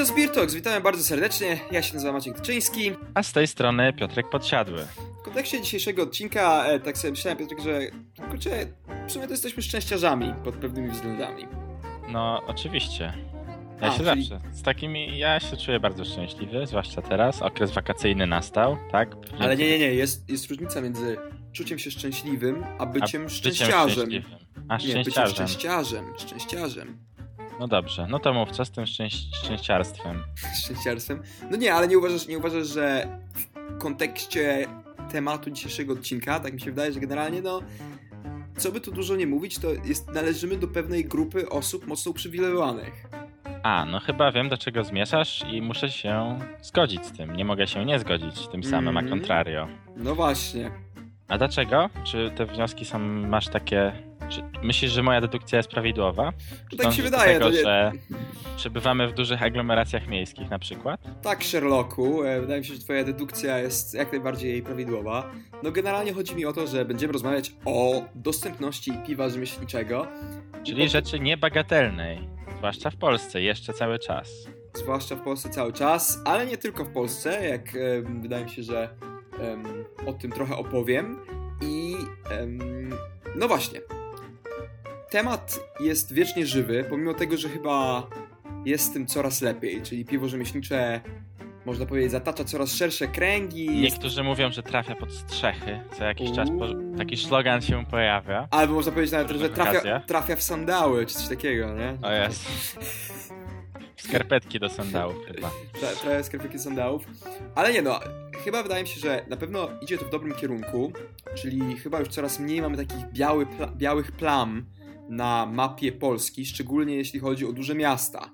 podcast Beer Talks. Witamy bardzo serdecznie. Ja się nazywam Maciek Tyczyński. A z tej strony Piotrek Podsiadły. W kontekście dzisiejszego odcinka, e, tak sobie myślałem, Piotrek, że kurczę, w sumie to jesteśmy szczęściarzami pod pewnymi względami. No, oczywiście. Ja A, się czyli- zawsze. Z takimi. Ja się czuję bardzo szczęśliwy, zwłaszcza teraz. Okres wakacyjny nastał, tak? Ale nie, nie, nie, jest, jest różnica między czuciem się szczęśliwym, a A byciem byciem szczęściarzem. szczęśliwym. A Nie, byciem szczęściarzem. szczęściarzem. No dobrze, no to mów, co z tym szczęś... szczęściarstwem? Szczęściarstwem. No nie, ale nie uważasz, nie uważasz, że w kontekście tematu dzisiejszego odcinka, tak mi się wydaje, że generalnie no co by tu dużo nie mówić, to jest, należymy do pewnej grupy osób mocno uprzywilejowanych. A, no chyba wiem, do czego zmierzasz i muszę się zgodzić z tym. Nie mogę się nie zgodzić tym samym, a Mhm. contrario. No właśnie. A dlaczego? Czy te wnioski są, masz takie... Czy myślisz, że moja dedukcja jest prawidłowa? To tak się wydaje. Tego, to nie... że przebywamy w dużych aglomeracjach miejskich na przykład? Tak, Sherlocku, e, wydaje mi się, że twoja dedukcja jest jak najbardziej prawidłowa. No generalnie chodzi mi o to, że będziemy rozmawiać o dostępności piwa rzemieślniczego. Czyli rzeczy niebagatelnej, zwłaszcza w Polsce, jeszcze cały czas. zwłaszcza w Polsce cały czas, ale nie tylko w Polsce, jak em, wydaje mi się, że em, o tym trochę opowiem. I em, no właśnie. Temat jest wiecznie żywy, pomimo tego, że chyba jest z tym coraz lepiej, czyli piwo rzemieślnicze, można powiedzieć, zatacza coraz szersze kręgi. Niektórzy mówią, że trafia pod strzechy, co jakiś czas Uuu. taki slogan się pojawia. albo można powiedzieć nawet, że trafia, trafia w sandały, czy coś takiego, nie? O jest. Skarpetki do sandałów chyba. Tra- trochę sklepiki sandałów. Ale nie no, chyba wydaje mi się, że na pewno idzie to w dobrym kierunku, czyli chyba już coraz mniej mamy takich biały pla- białych plam na mapie Polski, szczególnie jeśli chodzi o duże miasta.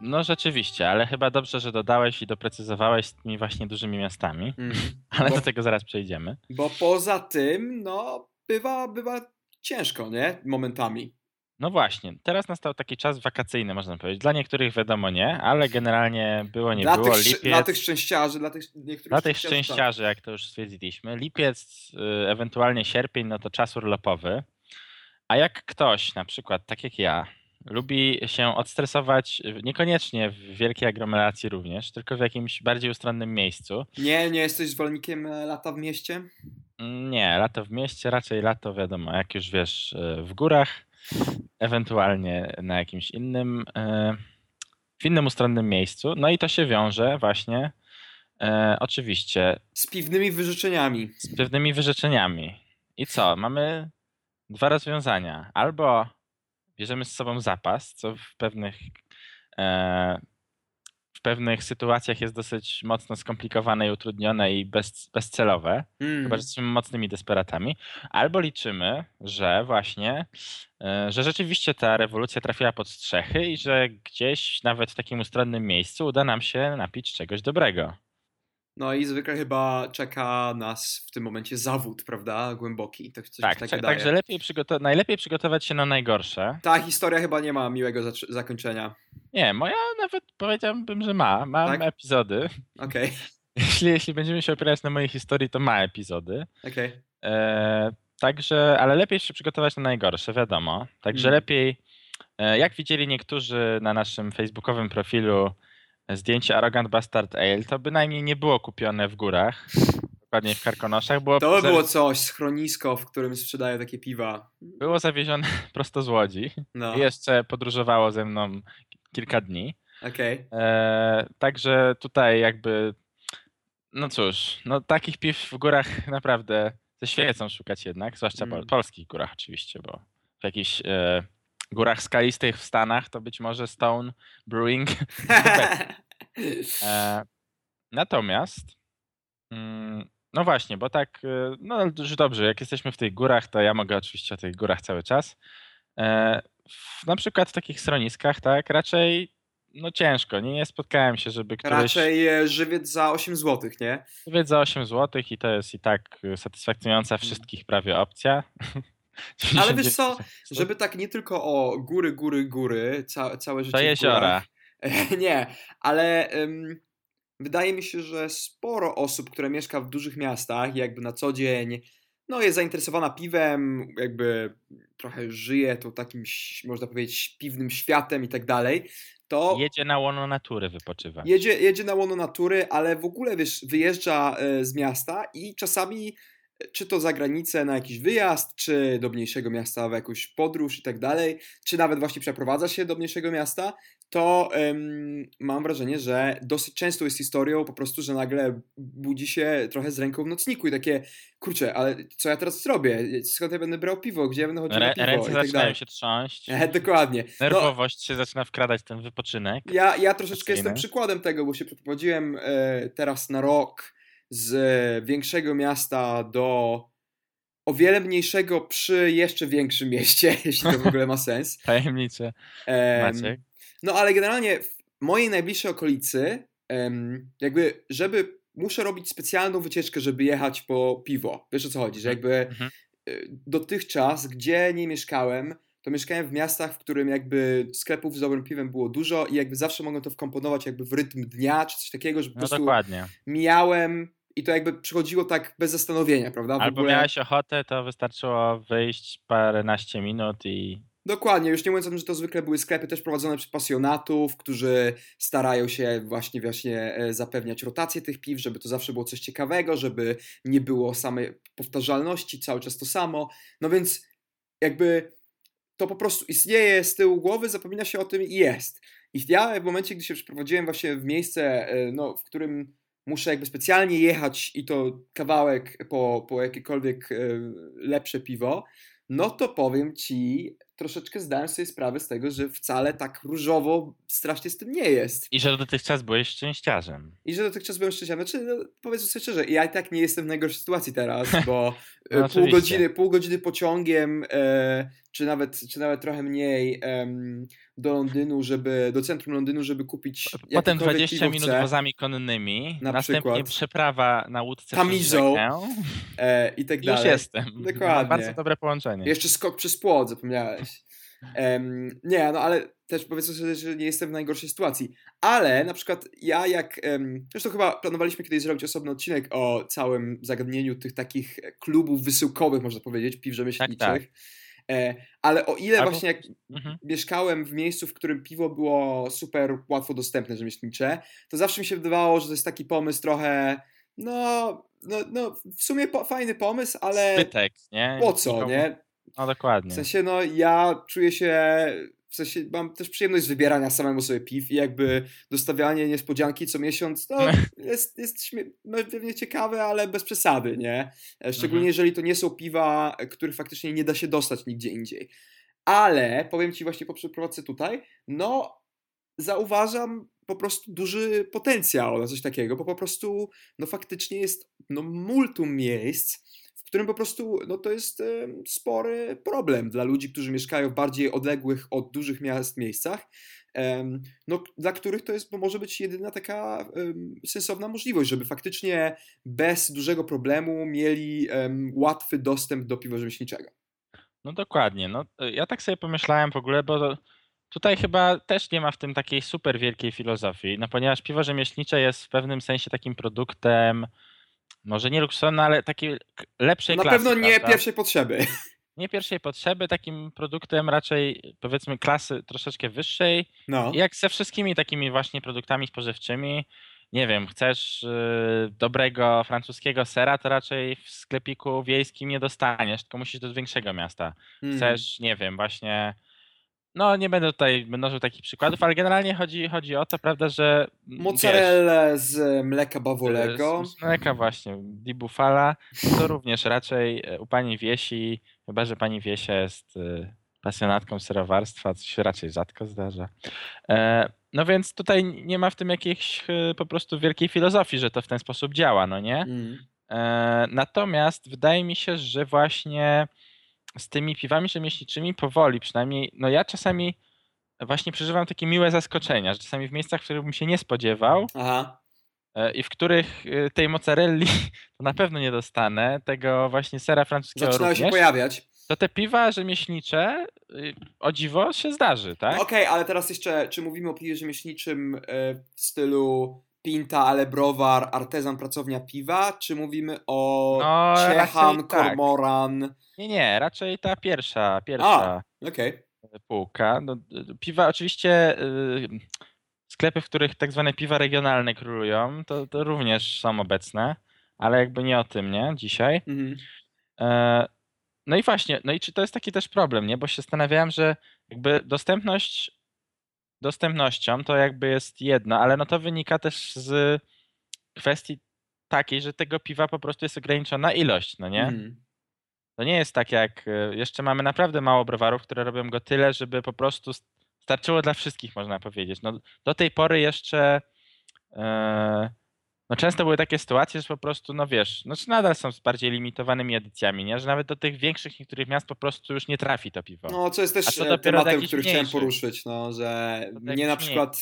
No rzeczywiście, ale chyba dobrze, że dodałeś i doprecyzowałeś z tymi właśnie dużymi miastami, mm, ale Bo- do tego zaraz przejdziemy. bo poza tym, no, bywa, bywa ciężko, nie? Momentami. No właśnie, teraz nastał taki czas wakacyjny, można powiedzieć. Dla niektórych wiadomo nie, ale generalnie było nie dla, było. tych, Lipiec, dla tych szczęściarzy, dla tych niektórych Dla tych szczęściarzy, tak. jak to już stwierdziliśmy, lipiec, y, ewentualnie sierpień, no to czas urlopowy. A jak ktoś, na przykład tak jak ja, lubi się odstresować niekoniecznie w wielkiej aglomeracji również, tylko w jakimś bardziej ustronnym miejscu. Nie, nie jesteś zwolennikiem e, lata w mieście? Nie, lato w mieście, raczej lato wiadomo, jak już wiesz, y, w górach, ewentualnie na jakimś innym, y, w innym ustronnym miejscu. No i to się wiąże właśnie e, oczywiście Z piwnymi wyrzeczeniami. z pewnymi wyrzeczeniami. I co? Mamy dwa rozwiązania. Albo bierzemy z sobą zapas, co w pewnych, e, w pewnych sytuacjach jest dosyć mocno skomplikowane i utrudnione i bez, bezcelowe, Mm. chyba że jesteśmy mocnymi desperatami. Albo liczymy, że właśnie, e, że rzeczywiście ta rewolucja trafiła pod strzechy i że gdzieś nawet w takim ustronnym miejscu uda nam się napić czegoś dobrego. No i zwykle chyba czeka nas w tym momencie zawód, prawda? Głęboki. Tak, coś Tak, takie tak także lepiej przygoto- najlepiej przygotować się na najgorsze. Ta historia chyba nie ma miłego zakończenia. Nie, moja nawet powiedziałbym, że ma. Mam Tak? epizody. Okej, Jeśli, jeśli będziemy się opierać na mojej historii, to ma epizody. okej. E, także, ale lepiej się przygotować na najgorsze, wiadomo. Także Mm. lepiej, e, jak widzieli niektórzy na naszym facebookowym profilu zdjęcie Arrogant Bastard Ale, to bynajmniej nie było kupione w górach, dokładnie w Karkonoszach. Było, To by było coś, schronisko, w którym sprzedają takie piwa. było zawiezione prosto z Łodzi. No, I jeszcze podróżowało ze mną kilka dni. okej. E, także tutaj jakby, no cóż, no takich piw w górach naprawdę ze świecą szukać jednak, zwłaszcza Mm. po polskich górach oczywiście, bo w jakichś e, górach skalistych w Stanach to być może Stone Brewing. E, natomiast, mm, no właśnie, bo tak, e, no już dobrze, jak jesteśmy w tych górach, to ja mogę oczywiście o tych górach cały czas. E, w, na przykład w takich schroniskach, tak, raczej no ciężko, nie, nie spotkałem się, żeby któreś Raczej e, żywiec za 8 zł, nie? powiedz za 8 zł i to jest i tak e, satysfakcjonująca wszystkich prawie opcja. Ale wiesz co, 99%. żeby tak nie tylko o góry, góry, góry, ca- całe życie To jeziora. górach. Nie, ale em, wydaje mi się, że sporo osób, które mieszka w dużych miastach, jakby na co dzień no, jest zainteresowana piwem, jakby trochę żyje to takim, można powiedzieć, piwnym światem i tak dalej, to... Jedzie na łono natury wypoczywa. Jedzie, jedzie na łono natury, ale w ogóle, wiesz, wyjeżdża e, z miasta i czasami czy to za granicę na jakiś wyjazd, czy do mniejszego miasta w jakąś podróż i tak dalej, czy nawet właśnie przeprowadza się do mniejszego miasta, to um, mam wrażenie, że dosyć często jest historią po prostu, że nagle budzi się trochę z ręką w nocniku i takie, kurczę, ale co ja teraz zrobię? Skąd ja będę brał piwo? Gdzie ja będę chodził Re, na piwo? Ręce tak zaczynają się trząść. E, dokładnie. No, Nerwowość się zaczyna wkradać ten wypoczynek. ja, ja troszeczkę jestem przykładem tego, bo się przeprowadziłem e, teraz na rok z większego miasta do o wiele mniejszego przy jeszcze większym mieście, jeśli to w ogóle ma sens. Tajemnicze. Em, Maciek. No ale generalnie w mojej najbliższej okolicy, jakby, żeby muszę robić specjalną wycieczkę, żeby jechać po piwo. Wiesz o co chodzi, że jakby Mhm. y, dotychczas, gdzie nie mieszkałem, to mieszkałem w miastach, w którym jakby sklepów z dobrym piwem było dużo i jakby zawsze mogłem to wkomponować jakby w rytm dnia, czy coś takiego, że po No prostu dokładnie. mijałem i to jakby przychodziło tak bez zastanowienia, prawda? W Albo ogóle... miałeś ochotę, to wystarczyło wyjść paręnaście minut i Dokładnie, już nie mówiąc o tym, że to zwykle były sklepy też prowadzone przez pasjonatów, którzy starają się właśnie, właśnie e, zapewniać rotację tych piw, żeby to zawsze było coś ciekawego, żeby nie było samej powtarzalności, cały czas to samo. No więc jakby to po prostu istnieje z tyłu głowy, zapomina się o tym i jest. I ja w momencie, gdy się przeprowadziłem właśnie w miejsce, e, no, w którym muszę jakby specjalnie jechać i to kawałek po, po jakiekolwiek e, lepsze piwo, no to powiem ci, troszeczkę zdałem sobie sprawę z tego, że wcale tak różowo strasznie z tym nie jest. I że dotychczas byłeś szczęściarzem. I że dotychczas byłem szczęśliwy. Znaczy, no, powiedzmy sobie szczerze, ja i tak nie jestem w najgorszej sytuacji teraz, bo No e, pół, oczywiście. godziny, pół godziny pociągiem, e, czy, nawet, czy nawet trochę mniej em, do Londynu, żeby, do centrum Londynu, żeby kupić Potem jakiekolwiek 20 piwo minut wozami konnymi, Na następnie przykład. przeprawa na łódce Tamizą. e, i tak Już dalej. jestem. Dokładnie. Bardzo dobre połączenie. Jeszcze skok przez płot, zapomniałeś. Em, nie, no ale też powiedzmy sobie, że nie jestem w najgorszej sytuacji. Ale na przykład ja jak. em, Zresztą chyba planowaliśmy kiedyś zrobić osobny odcinek o całym zagadnieniu tych takich klubów wysyłkowych, można powiedzieć, piw rzemieślniczych. tak. E, ale o ile Albo- właśnie jak Mhm. mieszkałem w miejscu, w którym piwo było super łatwo dostępne, rzemieślnicze, to zawsze mi się wydawało, że to jest taki pomysł trochę. No, no, no w sumie po, fajny pomysł, ale Zbytek, nie? po co, nie? No dokładnie. W sensie, no ja czuję się, w sensie mam też przyjemność wybierania samemu sobie piw i jakby dostawianie niespodzianki co miesiąc, no jest, jest śmie- no, pewnie ciekawe, ale bez przesady, nie? E, Szczególnie Mhm. jeżeli to nie są piwa, których faktycznie nie da się dostać nigdzie indziej. Ale, powiem Ci właśnie po przeprowadzce tutaj, no zauważam po prostu duży potencjał na coś takiego, bo po prostu no faktycznie jest no multum miejsc, w którym po prostu no to jest spory problem dla ludzi, którzy mieszkają w bardziej odległych od dużych miast miejscach, no, dla których to jest, bo może być jedyna taka sensowna możliwość, żeby faktycznie bez dużego problemu mieli łatwy dostęp do piwa rzemieślniczego. No dokładnie. No, ja tak sobie pomyślałem w ogóle, bo tutaj chyba też nie ma w tym takiej super wielkiej filozofii, no ponieważ piwo rzemieślnicze jest w pewnym sensie takim produktem, może nie luksusowym, no, ale takiej k- lepszej Na klasy. pewno nie prawda? pierwszej potrzeby. nie pierwszej potrzeby, takim produktem raczej powiedzmy klasy troszeczkę wyższej. No. Jak ze wszystkimi takimi właśnie produktami spożywczymi, nie wiem, chcesz y, dobrego francuskiego sera, to raczej w sklepiku wiejskim nie dostaniesz, tylko musisz do większego miasta. Mhm. Chcesz, nie wiem, właśnie. No, nie będę tutaj mnożył takich przykładów, ale generalnie chodzi, chodzi o to, prawda, że. mm, Mozzarella z mleka bawolego. z- z mleka właśnie, di bufala, to również raczej e, u pani Wiesi, chyba że pani Wiesia jest y, pasjonatką serowarstwa, co się raczej rzadko zdarza. E, No więc tutaj nie ma w tym jakiejś e, po prostu wielkiej filozofii, że to w ten sposób działa, no nie? Mm. E, Natomiast wydaje mi się, że właśnie z tymi piwami rzemieślniczymi powoli przynajmniej, no ja czasami właśnie przeżywam takie miłe zaskoczenia, że czasami w miejscach, w których bym się nie spodziewał Aha. e, i w których e, tej mozzarelli to na pewno nie dostanę, tego właśnie sera francuskiego Zaczynały się również, pojawiać. to te piwa rzemieślnicze y, o dziwo się zdarzy, tak? Okej, ale teraz jeszcze, czy mówimy o piwie rzemieślniczym e, w stylu Pinta, ale browar, artezan, pracownia piwa, czy mówimy o No, Ciechan, tak. Kormoran? Nie, nie, raczej ta pierwsza, pierwsza Okej. półka. No, piwa oczywiście, y, sklepy, w których tak zwane piwa regionalne królują, to, to również są obecne, ale jakby nie o tym, nie, dzisiaj. Mhm. E, No i właśnie, no i czy to jest taki też problem, nie? Bo się zastanawiałem, że jakby dostępność dostępnością to jakby jest jedno, ale no to wynika też z kwestii takiej, że tego piwa po prostu jest ograniczona ilość, no nie? Mhm. To nie jest tak jak e, jeszcze mamy naprawdę mało browarów, które robią go tyle, żeby po prostu st- starczyło dla wszystkich, można powiedzieć. No, do tej pory jeszcze e, no często były takie sytuacje, że po prostu, no wiesz, no czy nadal są z bardziej limitowanymi edycjami, nie? Że nawet do tych większych niektórych miast po prostu już nie trafi to piwo. No, co jest też e, tematem, który chciałem poruszyć, no, że mnie na przykład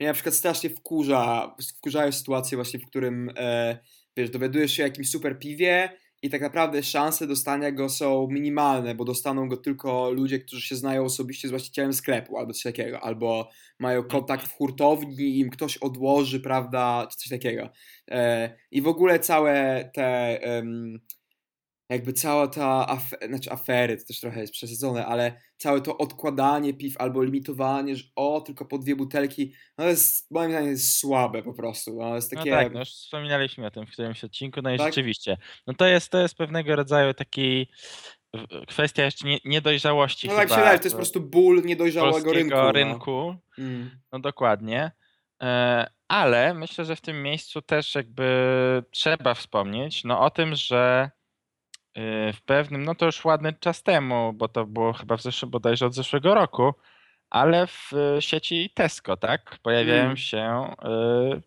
mnie na przykład strasznie wkurza, wkurzają sytuacje właśnie, w którym e, wiesz, dowiadujesz się o jakimś super piwie i tak naprawdę szanse dostania go są minimalne, bo dostaną go tylko ludzie, którzy się znają osobiście z właścicielem sklepu albo coś takiego, albo mają kontakt w hurtowni im ktoś odłoży, prawda, czy coś takiego. E, I w ogóle całe te em, jakby cała ta afer, znaczy afery, to też trochę jest przesadzone, ale całe to odkładanie piw albo limitowanie, że o, tylko po dwie butelki, no to jest, moim zdaniem jest słabe po prostu, no, jest takie... No tak, no już wspominaliśmy o tym w którymś odcinku, no i Tak? rzeczywiście. No to jest, to jest pewnego rodzaju taki kwestia jeszcze nie, niedojrzałości no tak chyba się wydaje, że to jest po prostu ból niedojrzałego rynku. rynku. No. Mm. No dokładnie. E, Ale myślę, że w tym miejscu też jakby trzeba wspomnieć no o tym, że w pewnym, no to już ładny czas temu, bo to było chyba w zeszłym, bodajże od zeszłego roku, ale w y, sieci Tesco, tak, pojawiają Mm. się y,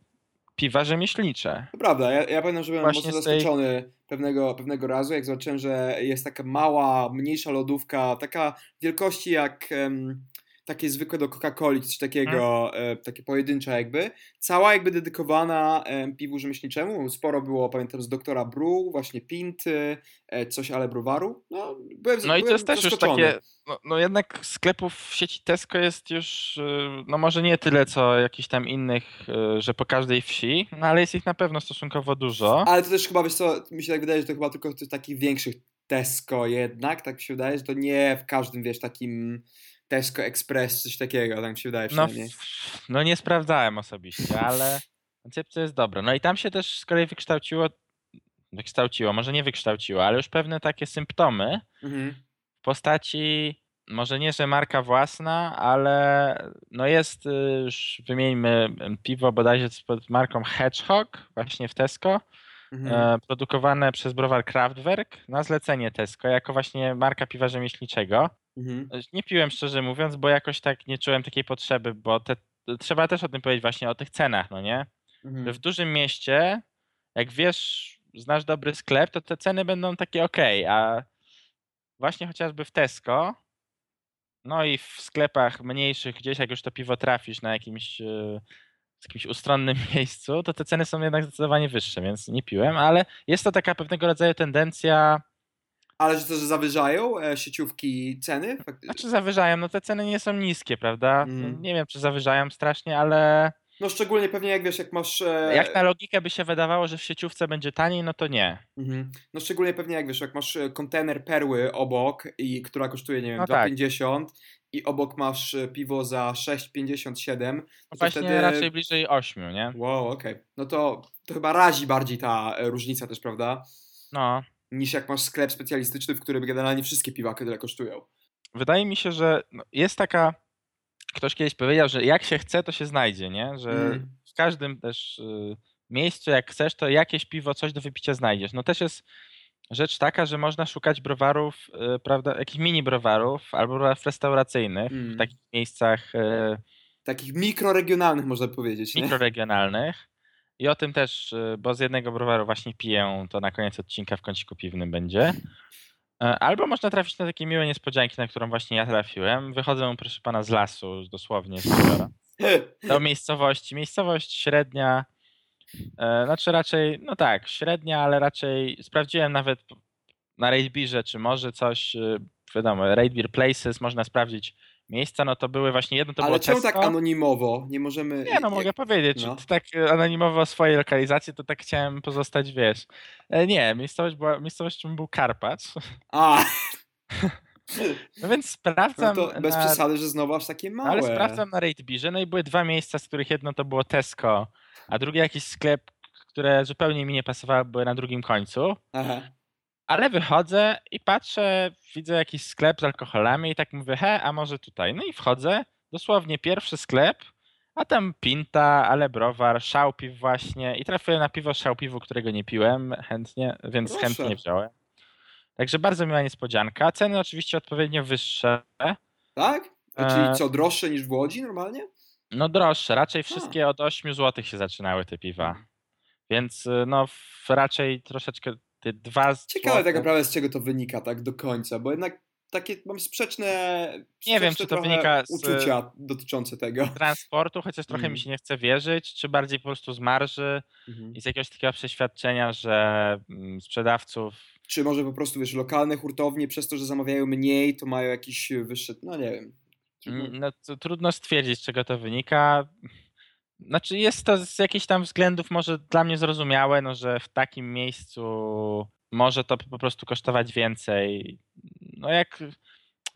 piwa rzemieślnicze. To prawda, ja, ja pamiętam, że byłem Właśnie mocno z tej- zaskoczony pewnego, pewnego razu, jak zobaczyłem, że jest taka mała, mniejsza lodówka, taka wielkości jak em, takie zwykłe do Coca-Coli, coś takiego, e, takie pojedyncze jakby, cała jakby dedykowana em, piwu rzemieślniczemu, sporo było, pamiętam, z doktora Brew, właśnie Pinty, e, coś ale browaru, no byłem, No i to jest też już takie, no, no jednak sklepów w sieci Tesco jest już, no może nie tyle co jakichś tam innych, że po każdej wsi, no ale jest ich na pewno stosunkowo dużo. Ale to też chyba, wiesz co, mi się tak wydaje, że to chyba tylko tych takich większych Tesco jednak, tak mi się wydaje, że to nie w każdym, wiesz, takim Tesco Express, coś takiego, tak mi się wydaje No, przynajmniej. w- no nie sprawdzałem osobiście, ale koncepcja jest dobra. No i tam się też z kolei wykształciło, wykształciło, może nie wykształciło, ale już pewne takie symptomy Mhm. w postaci, może nie, że marka własna, ale no jest, y, już wymieńmy piwo bodajże pod marką Hedgehog, właśnie w Tesco, Mhm. e, produkowane przez browar Kraftwerk na zlecenie Tesco, jako właśnie marka piwa rzemieślniczego. Mhm. Nie piłem szczerze mówiąc, bo jakoś tak nie czułem takiej potrzeby, bo te, trzeba też o tym powiedzieć właśnie o tych cenach, no nie? Mhm. w dużym mieście, jak wiesz, znasz dobry sklep, to te ceny będą takie ok, a właśnie chociażby w Tesco, no i w sklepach mniejszych, gdzieś jak już to piwo trafisz na jakimś, e, jakimś ustronnym miejscu, to te ceny są jednak zdecydowanie wyższe, więc nie piłem, ale jest to taka pewnego rodzaju tendencja, Ale że to, że zawyżają e, sieciówki ceny? Fakty- znaczy zawyżają, no te ceny nie są niskie, prawda? Mm. Nie wiem, czy zawyżają strasznie, ale No szczególnie pewnie jak wiesz, jak masz... E... jak na logikę by się wydawało, że w sieciówce będzie taniej, no to nie. Mhm. No szczególnie pewnie jak wiesz, jak masz e, kontener perły obok, i która kosztuje, nie wiem, No tak. 2,50 i obok masz e, piwo za 6,57, No to właśnie wtedy... raczej bliżej 8, nie? Wow, okej. No to, to chyba razi bardziej ta e, różnica też, prawda? No. Niż jak masz sklep specjalistyczny, w którym generalnie wszystkie piwaki tyle kosztują. Wydaje mi się, że no, jest taka. Ktoś kiedyś powiedział, że jak się chce, to się znajdzie, nie? Że Mm. w każdym też y, miejscu, jak chcesz, to jakieś piwo, coś do wypicia znajdziesz. No też jest rzecz taka, że można szukać browarów, y, prawda, jakichś mini browarów albo browarów restauracyjnych w Mm. takich miejscach y, Takich mikroregionalnych można powiedzieć, nie? I o tym też, y, bo z jednego browaru właśnie piję, to na koniec odcinka w kąciku piwnym będzie. E, Albo można trafić na takie miłe niespodzianki, na którą właśnie ja trafiłem. Wychodzę, proszę pana, z lasu, dosłownie z jeziora. Do miejscowości. Miejscowość średnia, e, znaczy raczej, no tak, średnia, ale raczej sprawdziłem nawet na Raidbirze, czy może coś, e, wiadomo, Raidbeer Places, można sprawdzić miejsca, no to były właśnie jedno to Ale było czemu Tesco. tak anonimowo? Nie możemy... Nie, no mogę powiedzieć, no. tak anonimowo o swojej lokalizacji, to tak chciałem pozostać, wiesz. E, Nie, miejscowość była, miejscowością był Karpacz, A, no więc no sprawdzam to bez na... przesady, że znowu aż takie małe. Ale sprawdzam na RateBirze, no i były dwa miejsca, z których jedno to było Tesco, a drugie jakiś sklep, które zupełnie mi nie pasowały, były na drugim końcu. Aha. Ale wychodzę i patrzę, widzę jakiś sklep z alkoholami i tak mówię, he, a może tutaj. No i wchodzę, dosłownie pierwszy sklep, a tam pinta, ale browar, szałpiw właśnie i trafiłem na piwo szałpiwu, którego nie piłem chętnie, więc Proszę. chętnie wziąłem. Także bardzo miła niespodzianka. Ceny oczywiście odpowiednio wyższe, Tak? A E. Czyli co, droższe niż w Łodzi normalnie? no droższe. Raczej wszystkie od 8 zł się zaczynały te piwa. Więc y, no raczej troszeczkę te dwa Ciekawe tak naprawdę z czego to wynika tak do końca, bo jednak takie mam sprzeczne, Nie wiem, sprzeczne czy to wynika z- uczucia dotyczące tego. transportu, chociaż trochę Mm. mi się nie chce wierzyć, czy bardziej po prostu z marży Mhm. i z jakiegoś takiego przeświadczenia, że mm, sprzedawców. Czy może po prostu, wiesz, lokalne hurtownie przez to, że zamawiają mniej, to mają jakiś wyższy, no nie wiem. Trudno- mm, No, to trudno stwierdzić, z czego to wynika. Znaczy, jest to z jakichś tam względów może dla mnie zrozumiałe, no, że w takim miejscu może to po prostu kosztować więcej. No, jak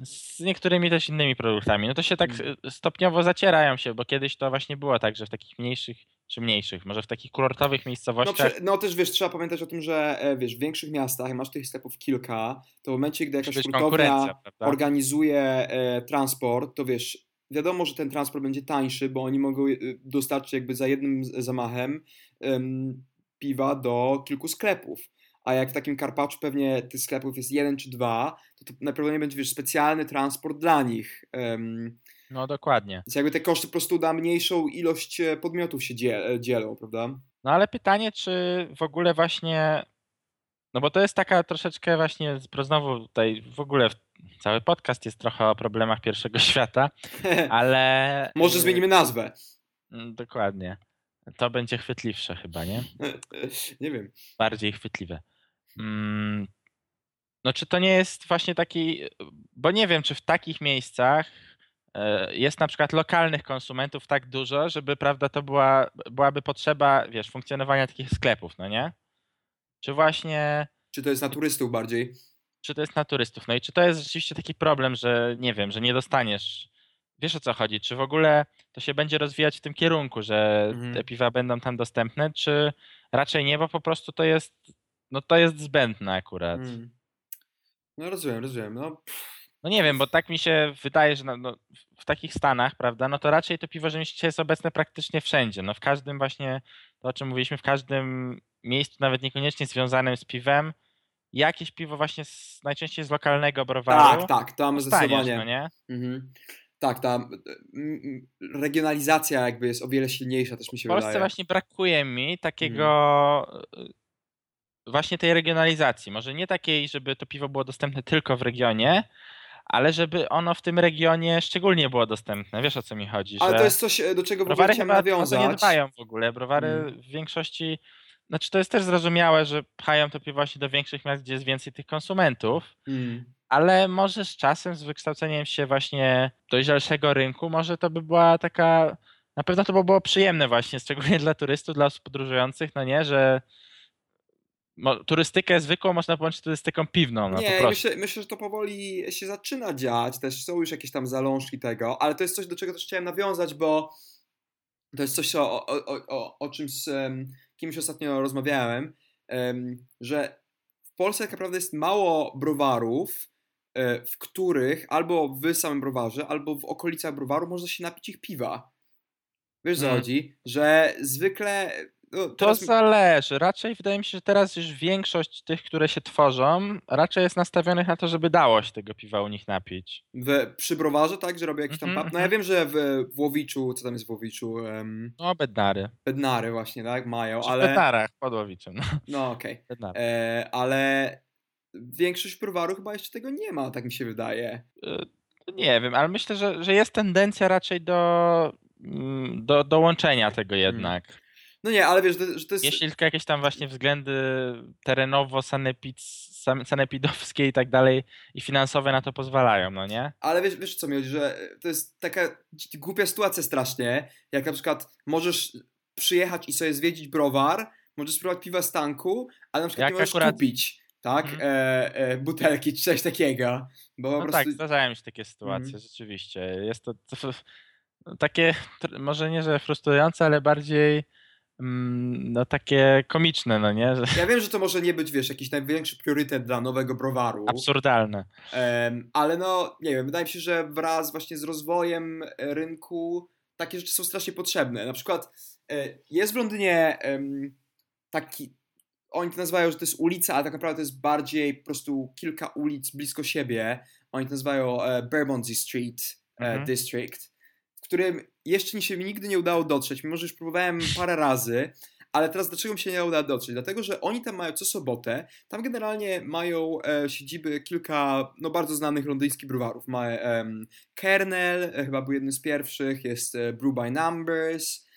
z niektórymi też innymi produktami. No to się tak Mm. stopniowo zacierają się, bo kiedyś to właśnie było tak, że w takich mniejszych, czy mniejszych, może w takich kurortowych No, miejscowościach prze, no też wiesz, trzeba pamiętać o tym, że e, wiesz, w większych miastach, jak masz tych sklepów kilka, to w momencie, gdy jakaś hurtownia organizuje e, transport, to wiesz, wiadomo, że ten transport będzie tańszy, bo oni mogą e, dostarczyć jakby za jednym zamachem em, piwa do kilku sklepów. A jak w takim Karpaczu pewnie tych sklepów jest jeden czy dwa, to to najprawdopodobniej będzie wiesz, specjalny transport dla nich. No dokładnie. więc jakby te koszty po prostu na mniejszą ilość e, podmiotów się e, dzielą, prawda? No ale pytanie, czy w ogóle właśnie. No bo to jest taka troszeczkę właśnie, znowu tutaj w ogóle w- cały podcast jest trochę o problemach pierwszego świata, ale. Może y, zmienimy nazwę. mm, Dokładnie. To będzie chwytliwsze chyba, nie? Nie wiem. Bardziej chwytliwe. Mm, No czy to nie jest właśnie taki, bo nie wiem, czy w takich miejscach e, jest na przykład lokalnych konsumentów tak dużo, żeby, prawda, to była, byłaby potrzeba, wiesz, funkcjonowania takich sklepów, no nie? Czy właśnie, Czy to jest na turystów bardziej? Czy to jest na turystów? No i czy to jest rzeczywiście taki problem, że nie wiem, że nie dostaniesz, wiesz o co chodzi, czy w ogóle to się będzie rozwijać w tym kierunku, że Mhm. te piwa będą tam dostępne, czy raczej nie, bo po prostu to jest, no to jest zbędne akurat. Mm. No rozumiem, rozumiem. No, No nie wiem, bo tak mi się wydaje, że no, no, w takich stanach, prawda, no to raczej to piwo rzemieślnicze jest obecne praktycznie wszędzie. No w każdym właśnie, to o czym mówiliśmy, w każdym miejscu, nawet niekoniecznie związanym z piwem, jakieś piwo właśnie z, najczęściej z lokalnego browaru tak, tak, tam zdecydowanie. no nie? Mhm. Tak, ta regionalizacja jakby jest o wiele silniejsza, też mi W się Polsce wydaje. właśnie brakuje mi takiego y, właśnie tej regionalizacji. Może nie takiej, żeby to piwo było dostępne tylko w regionie, ale żeby ono w tym regionie szczególnie było dostępne. Wiesz o co mi chodzi? Ale że... to jest coś, e, do czego w Browary chciałem to nie nawiązać. dbają w ogóle. Browary Mm. w większości, znaczy to jest też zrozumiałe, że pchają to piwo właśnie do większych miast, gdzie jest więcej tych konsumentów, Mm. ale może z czasem, z wykształceniem się właśnie dojrzalszego rynku, może to by była taka, na pewno to by było przyjemne właśnie, szczególnie dla turystów, dla osób podróżujących, no nie, że turystykę zwykłą można połączyć z turystyką piwną, no Nie, myślę, myślę, że to powoli się zaczyna dziać. Też są już jakieś tam zalążki tego, ale to jest coś, do czego też chciałem nawiązać, bo to jest coś, o, o, o, o, o czym z em, kimś ostatnio rozmawiałem, em, że w Polsce tak naprawdę jest mało browarów, e, w których albo w samym browarze, albo w okolicach browaru można się napić ich piwa. Wiesz, co Mm. chodzi? Że zwykle... No, To teraz- zależy. Raczej wydaje mi się, że teraz już większość tych, które się tworzą, raczej jest nastawionych na to, żeby dało się tego piwa u nich napić. w, przy browarze, tak? Że robię jakiś tam Mhm, pub. No ja mhm. wiem, że w, w Łowiczu, co tam jest w Łowiczu? Um, No, bednary. Bednary właśnie, tak? Mają, Czy w ale... bednarach, podłowiczym. No, No okej. bednary. E, Ale większość browarów chyba jeszcze tego nie ma, tak mi się wydaje. Y, Nie wiem, ale myślę, że, że jest tendencja raczej do, mm, do dołączenia tego jednak. No nie, ale wiesz, że to jest... Jeśli tylko jakieś tam właśnie względy terenowo-sanepidowskie i tak dalej i finansowe na to pozwalają, no nie? Ale wiesz, wiesz co mi chodzi, że to jest taka głupia sytuacja strasznie, jak na przykład możesz przyjechać i sobie zwiedzić browar, możesz spróbować piwa z tanku, ale na przykład jak nie możesz akurat... kupić tak, mm. e, e, butelki czy coś takiego. Bo no tak, prostu... tak, zdarzają się takie sytuacje, mm. rzeczywiście. Jest to, to, takie, może nie, że frustrujące, ale bardziej no takie komiczne, no nie? Ja wiem, że to może nie być, wiesz, jakiś największy priorytet dla nowego browaru. Absurdalne. Ale no, nie wiem, wydaje mi się, że wraz właśnie z rozwojem rynku takie rzeczy są strasznie potrzebne. Na przykład e, jest w Londynie taki, oni to nazywają, że to jest ulica, ale tak naprawdę to jest bardziej po prostu kilka ulic blisko siebie. Oni to nazywają e, Bermondsey Street e, mhm. District, w którym jeszcze mi się nigdy nie udało dotrzeć, mimo że już próbowałem parę razy, ale teraz dlaczego mi się nie uda dotrzeć? Dlatego, że oni tam mają co sobotę, tam generalnie mają e, siedziby kilka no, bardzo znanych londyńskich browarów. Ma e, Kernel, e, chyba był jednym z pierwszych, jest e, Brew by Numbers,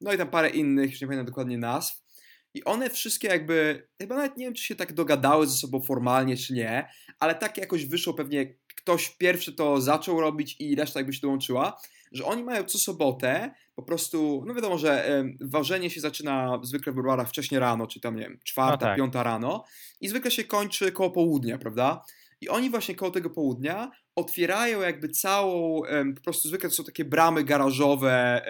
no i tam parę innych, już nie pamiętam dokładnie nazw. I one wszystkie jakby, chyba nawet nie wiem, czy się tak dogadały ze sobą formalnie, czy nie, ale tak jakoś wyszło pewnie, ktoś pierwszy to zaczął robić i reszta jakby się dołączyła, że oni mają co sobotę po prostu, no wiadomo, że ważenie się zaczyna zwykle w browarach wcześnie rano, czy tam, nie wiem, czwarta, no tak. piąta rano i zwykle się kończy koło południa, prawda? I oni właśnie koło tego południa otwierają jakby całą, po prostu zwykle to są takie bramy garażowe,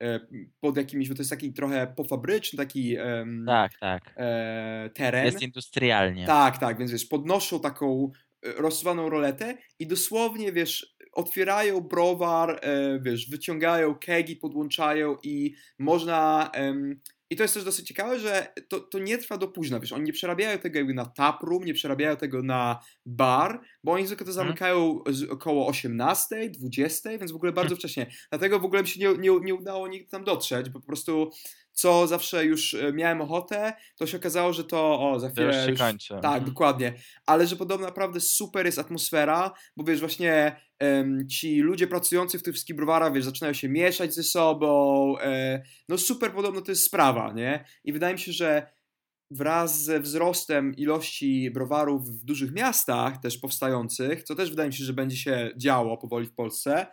E, pod jakimiś, bo to jest taki trochę pofabryczny, taki tak, tak. E, teren. Jest industrialnie. Tak, tak, więc wiesz, podnoszą taką e, rozsuwaną roletę i dosłownie, wiesz, otwierają browar, e, wiesz, wyciągają kegi, podłączają i można i to jest też dosyć ciekawe, że to, to nie trwa do późna, wiesz, oni nie przerabiają tego jakby na taproom, nie przerabiają tego na bar, bo oni zwykle to mhm. zamykają z około 18, 20, więc w ogóle bardzo wcześnie. Dlatego w ogóle mi się nie, nie, nie udało nigdy tam dotrzeć, bo po prostu co zawsze już e, miałem ochotę, to się okazało, że to o, za chwilę już się kończy. Tak, mhm. dokładnie. Ale że podobno naprawdę super jest atmosfera, bo wiesz, właśnie um, ci ludzie pracujący w tych wszystkich browarach, wiesz, zaczynają się mieszać ze sobą, e, no super podobno to jest sprawa, nie? I wydaje mi się, że wraz ze wzrostem ilości browarów w dużych miastach też powstających, co też wydaje mi się, że będzie się działo powoli w Polsce,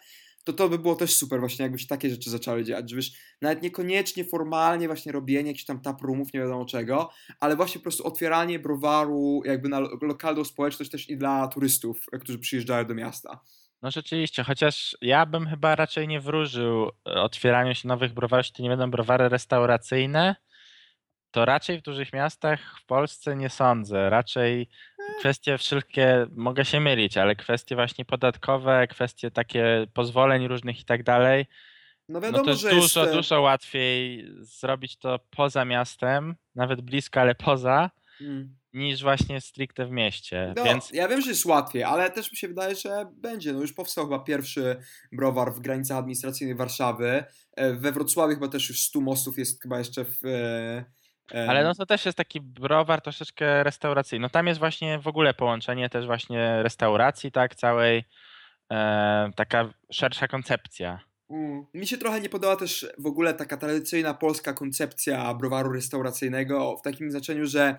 to to by było też super właśnie, jakby się takie rzeczy zaczęły dziać, że wiesz, nawet niekoniecznie formalnie właśnie robienie jakichś tam taprumów, nie wiadomo czego, ale właśnie po prostu otwieranie browaru jakby na lokalną społeczność też i dla turystów, którzy przyjeżdżają do miasta. No rzeczywiście, chociaż ja bym chyba raczej nie wróżył otwieraniu się nowych browarów, to nie będą browary restauracyjne, to raczej w dużych miastach w Polsce nie sądzę. Raczej kwestie wszelkie, mogę się mylić, ale kwestie właśnie podatkowe, kwestie takie pozwoleń różnych i tak dalej, no, wiadomo, no to jest że dużo, jest... dużo łatwiej zrobić to poza miastem, nawet blisko, ale poza, hmm. niż właśnie stricte w mieście. No, Więc... Ja wiem, że jest łatwiej, ale też mi się wydaje, że będzie. No już powstał chyba pierwszy browar w granicach administracyjnych Warszawy. E, we Wrocławiu chyba też już 100 mostów jest chyba jeszcze w e, ale no to też jest taki browar troszeczkę restauracyjny. No tam jest właśnie w ogóle połączenie też właśnie restauracji, tak, całej e, taka szersza koncepcja. Mm. Mi się trochę nie podoba też w ogóle taka tradycyjna polska koncepcja browaru restauracyjnego w takim znaczeniu, że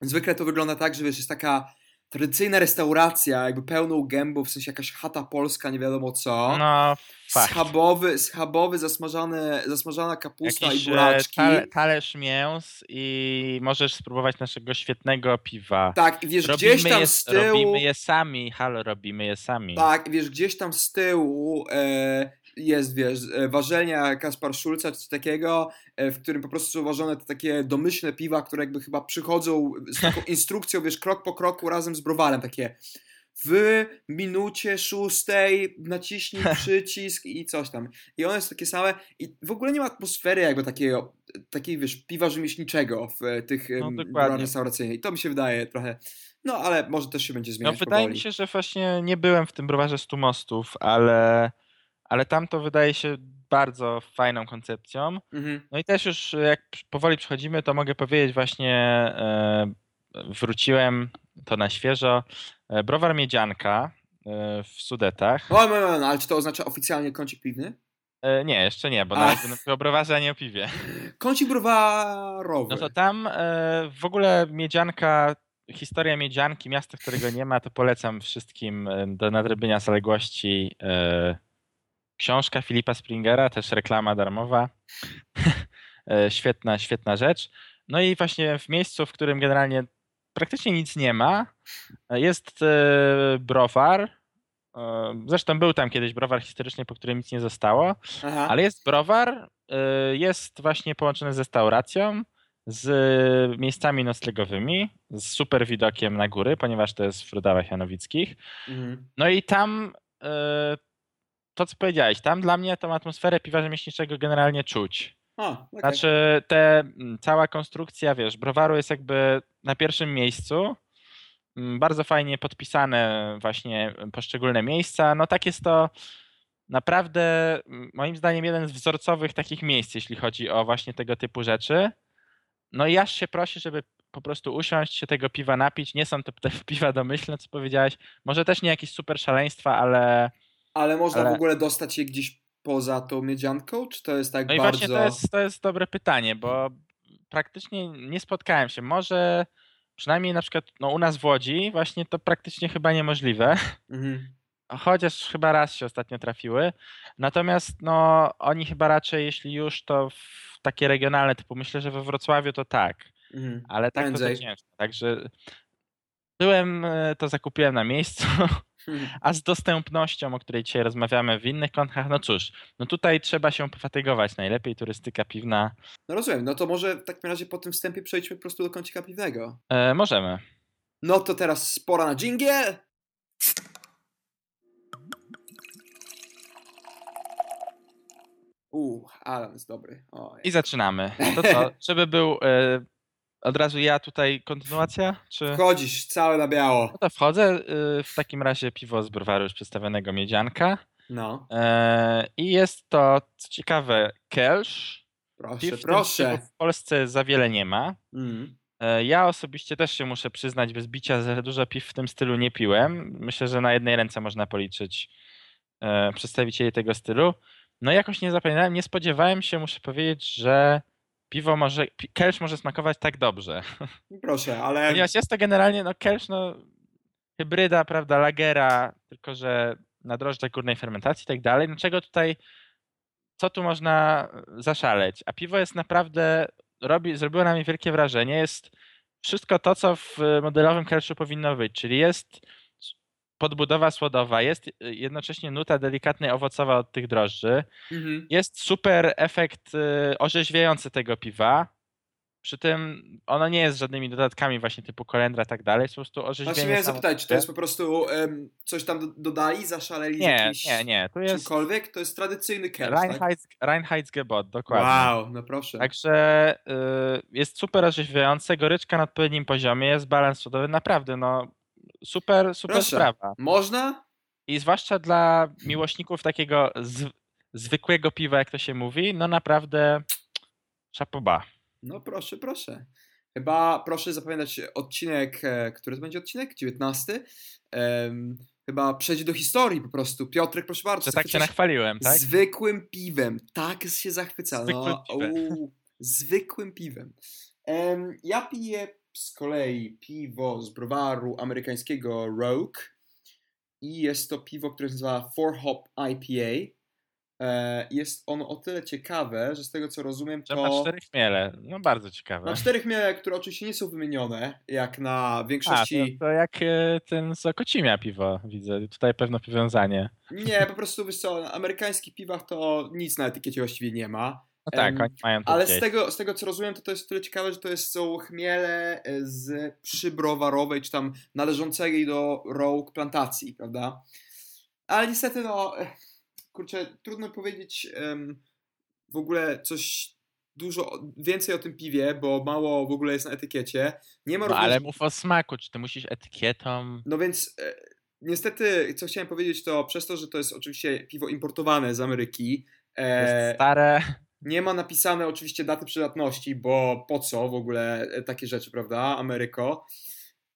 zwykle to wygląda tak, że wiesz, jest taka tradycyjna restauracja, jakby pełną gębą, w sensie jakaś chata polska, nie wiadomo co. No, fakt. Schabowy, schabowy zasmażane, zasmażana kapusta Jakiś i e, buraczki. Tale, talerz mięs i możesz spróbować naszego świetnego piwa. Tak, i wiesz, robimy gdzieś tam je, z tyłu... Robimy je sami, halo, robimy je sami. Tak, wiesz, gdzieś tam z tyłu e, jest, wiesz, e, ważenia Kaspar Szulca czy coś takiego, e, w którym po prostu są ważone te takie domyślne piwa, które jakby chyba przychodzą z taką instrukcją, wiesz, krok po kroku razem z browarem, takie w minucie szóstej naciśnij przycisk i coś tam. I one są takie same i w ogóle nie ma atmosfery jakby takiego, takiej wiesz, piwa rzemieślniczego w e, tych no, restauracyjnych. I to mi się wydaje trochę, no ale może też się będzie zmieniać No wydaje powoli. mi się, że właśnie nie byłem w tym browarze Stu Mostów, ale ale tam to wydaje się bardzo fajną koncepcją. Mhm. No i też już jak powoli przechodzimy, to mogę powiedzieć właśnie e, wróciłem to na świeżo. E, browar Miedzianka e, w Sudetach. O, no, no, no, ale czy to oznacza oficjalnie kącik piwny? Nie, jeszcze nie, bo A. na razie mówię o browarze, a nie o piwie. Kącik browarowy. No to tam w ogóle miedzianka, historia miedzianki, miasta, którego nie ma, to polecam wszystkim do nadrobienia zaległości. Książka Filipa Springera, też reklama darmowa. E, świetna, świetna rzecz. No i właśnie w miejscu, w którym generalnie praktycznie nic nie ma, e, jest e, browar. Zresztą był tam kiedyś browar historyczny, po którym nic nie zostało. Aha. Ale jest browar, jest właśnie połączony z restauracją, z miejscami noclegowymi, z super widokiem na góry, ponieważ to jest w Rudawach Janowickich. Mhm. No i tam to, co powiedziałeś, tam dla mnie tą atmosferę piwa rzemieślniczego generalnie czuć. A, okej. Znaczy, te, mm, cała konstrukcja, wiesz, browaru jest jakby na pierwszym miejscu. Mm, Bardzo fajnie podpisane właśnie poszczególne miejsca. No tak jest to naprawdę mm, moim zdaniem jeden z wzorcowych takich miejsc, jeśli chodzi o właśnie tego typu rzeczy. No i aż się prosi, żeby po prostu usiąść, się tego piwa napić. Nie są to te piwa domyślne, co powiedziałeś. Może też nie jakieś super szaleństwa, ale Ale można ale- w ogóle dostać je gdzieś poza tą miedzianką? Czy to jest tak No i bardzo... właśnie to jest, to jest dobre pytanie, bo praktycznie nie spotkałem się. Może przynajmniej na przykład no, u nas w Łodzi właśnie to praktycznie chyba niemożliwe. Mhm. Chociaż chyba raz się ostatnio trafiły. Natomiast no, oni chyba raczej, jeśli już, to w takie regionalne typu. Myślę, że we Wrocławiu to tak, Mhm. ale tak to, Prędzej. to ciężko. Także byłem, e, to zakupiłem na miejscu. Mhm. A z dostępnością, o której dzisiaj rozmawiamy w innych kątach, no cóż, no tutaj trzeba się pofatygować. Najlepiej turystyka piwna. No rozumiem, no to może w takim razie po tym wstępie przejdźmy po prostu do kącika piwnego. E, możemy. No to teraz pora na dżingiel! Uuu, Alan jest dobry. I zaczynamy. To co, żeby był e, od razu ja tutaj kontynuacja? Czy... Wchodzisz cały na biało. No to wchodzę. e, w takim razie piwo z browaru już przedstawionego Miedzianka. No, E, I jest to, co ciekawe, Kelsz. proszę, Piw proszę. w Polsce za wiele nie ma. Mm. E, Ja osobiście też się muszę przyznać, bez bicia za dużo piw w tym stylu nie piłem. Myślę, że na jednej ręce można policzyć e, przedstawicieli tego stylu. No jakoś nie zapamiętałem, nie spodziewałem się, muszę powiedzieć, że piwo może, kelsz może smakować tak dobrze. Proszę, ale Ponieważ jest to generalnie, no kelsz, no hybryda, prawda, lagera, tylko że na drożdżach górnej fermentacji i tak dalej. No czego tutaj, co tu można zaszaleć? A piwo jest naprawdę, robi, zrobiło na mnie wielkie wrażenie. Jest wszystko to, co w modelowym kelszu powinno być, czyli jest podbudowa słodowa, jest jednocześnie nuta delikatnej owocowa od tych drożdży, mhm. jest super efekt y, orzeźwiający tego piwa. Przy tym ono nie jest żadnymi dodatkami właśnie typu kolendra i tak dalej, jest po prostu orzeźwienie. właśnie miałem zapytać, czy to jest po prostu em, coś tam do, dodali, zaszaleli Nie, jakimś nie, nie. Tu jest czymkolwiek? To jest tradycyjny tak? Reinheits, Reinheitsgebot, dokładnie. Wow, no proszę. Także y, jest super orzeźwiające, goryczka na odpowiednim poziomie, jest balans sodowy, naprawdę no super, super Proszę. sprawa. Można? I zwłaszcza dla miłośników takiego z, zwykłego piwa, jak to się mówi, no naprawdę szapoba. No proszę, proszę. Chyba proszę zapamiętać odcinek, e, który to będzie odcinek? 19. Em, chyba przejdzie do historii po prostu. Piotrek, proszę bardzo. Tak się nachwaliłem, tak? Zwykłym piwem. Tak się zachwyca. Zwykłym no, piwem. zwykłym piwem. Em, ja piję z kolei piwo z browaru amerykańskiego Rogue i jest to piwo, które się nazywa Four Hop IPA. E, Jest ono o tyle ciekawe, że z tego co rozumiem Że to... ma cztery chmiele. No bardzo ciekawe. Na czterech miele, które oczywiście nie są wymienione, jak na A, to, większości. to jak e, ten z Okocimia piwo, widzę. Tutaj pewne powiązanie. Nie, po prostu wiesz co, na amerykańskich piwach to nic na etykiecie właściwie nie ma. No tak, oni mają to Ale gdzieś. z tego, z tego co rozumiem, to to jest tyle ciekawe, że to jest, są chmiele e, z przybrowarowej, czy tam należącej do Rogue plantacji, prawda? Ale niestety, no, eh, kurczę, trudno powiedzieć em, w ogóle coś dużo więcej o tym piwie, bo mało w ogóle jest na etykiecie. Nie ma No również ale mów o smaku, czy ty musisz etykietą... No więc e, niestety, co chciałem powiedzieć, to przez to, że to jest oczywiście piwo importowane z Ameryki, Jest e, stare. Nie ma napisane oczywiście daty przydatności, bo po co w ogóle e, takie rzeczy, prawda, Ameryko?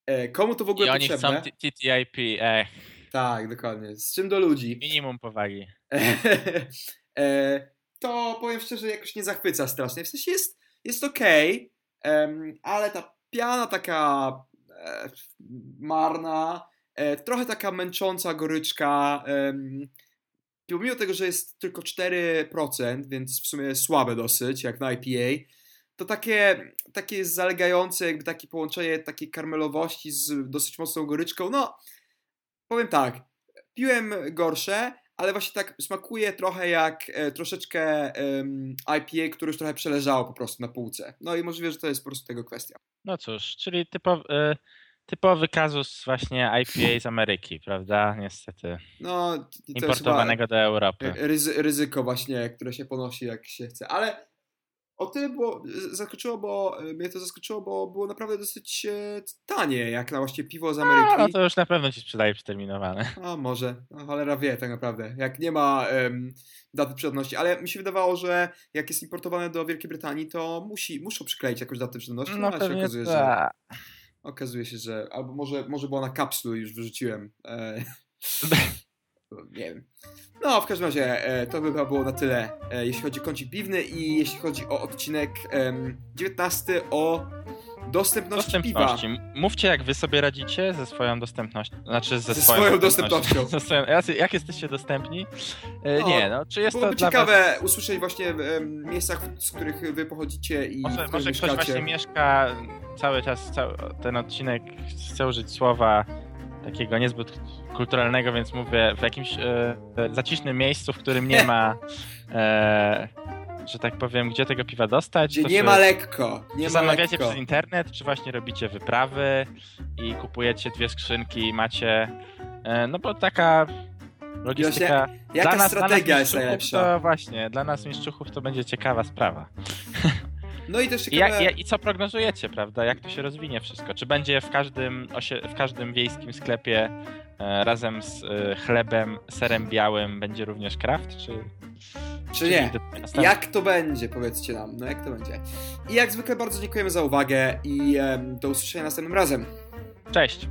E, komu to w I ogóle oni potrzebne? chcą TTIP. Ech, Tak, dokładnie. Z czym do ludzi? minimum powagi. e, to powiem szczerze, jakoś nie zachwyca strasznie. W sensie jest, jest okej, okay, ale ta piana taka marna, trochę taka męcząca goryczka, pomimo tego, że jest tylko 4%, więc w sumie słabe dosyć, jak na IPA, to takie, takie zalegające, jakby takie połączenie takiej karmelowości z dosyć mocną goryczką, no powiem tak, piłem gorsze, ale właśnie tak smakuje trochę jak e, troszeczkę um, IPA, które już trochę przeleżało po prostu na półce. No i możliwe, że to jest po prostu tego kwestia. No cóż, czyli typowy, y, typowy kazus właśnie IPA z Ameryki, prawda? Niestety. No, Importowanego do Europy. Ryzyko właśnie, które się ponosi jak się chce, ale o tyle było, zaskoczyło, bo e, mnie to zaskoczyło, bo było naprawdę dosyć e, tanie, jak na właśnie piwo z Ameryki. A, no to już na pewno ci sprzedaje przeterminowane. A może, no, cholera wie tak naprawdę, jak nie ma um, daty przydatności, ale mi się wydawało, że jak jest importowane do Wielkiej Brytanii, to musi, muszą przykleić jakąś datę przydatności, no, no się okazuje, że tak. Okazuje się, że albo może, może była na kapslu już wyrzuciłem. E, nie wiem. No, w każdym razie e, to by było na tyle, e, jeśli chodzi o kącik piwny i jeśli chodzi o odcinek 19 o dostępności, dostępności. piwa. Mówcie, jak wy sobie radzicie ze swoją dostępnością. Znaczy ze, ze swoją, swoją dostępnością. dostępnością. jak jesteście dostępni? E, no, nie, no, czy jest to ciekawe was... usłyszeć właśnie w miejscach, z których wy pochodzicie i Może, może ktoś właśnie mieszka cały czas, cały, ten odcinek chce użyć słowa takiego niezbyt kulturalnego, więc mówię w jakimś e, zacisznym miejscu, w którym nie ma, e, że tak powiem, gdzie tego piwa dostać. Gdzie nie czy, ma lekko. Nie czy ma zamawiacie lekko. przez internet, czy właśnie robicie wyprawy i kupujecie dwie skrzynki i macie, e, no bo taka logistyka... Jaka dla nas, strategia dla nas jest najlepsza? To właśnie, dla nas mieszczuchów to będzie ciekawa sprawa. No i też ciekawe... I, I, co prognozujecie, prawda? Jak to się rozwinie wszystko? Czy będzie w każdym, w każdym wiejskim sklepie e, razem z e, chlebem, serem białym będzie również kraft, czy... Czy nie? Jak to będzie? Powiedzcie nam. No jak to będzie? I jak zwykle bardzo dziękujemy za uwagę i e, do usłyszenia następnym razem. Cześć!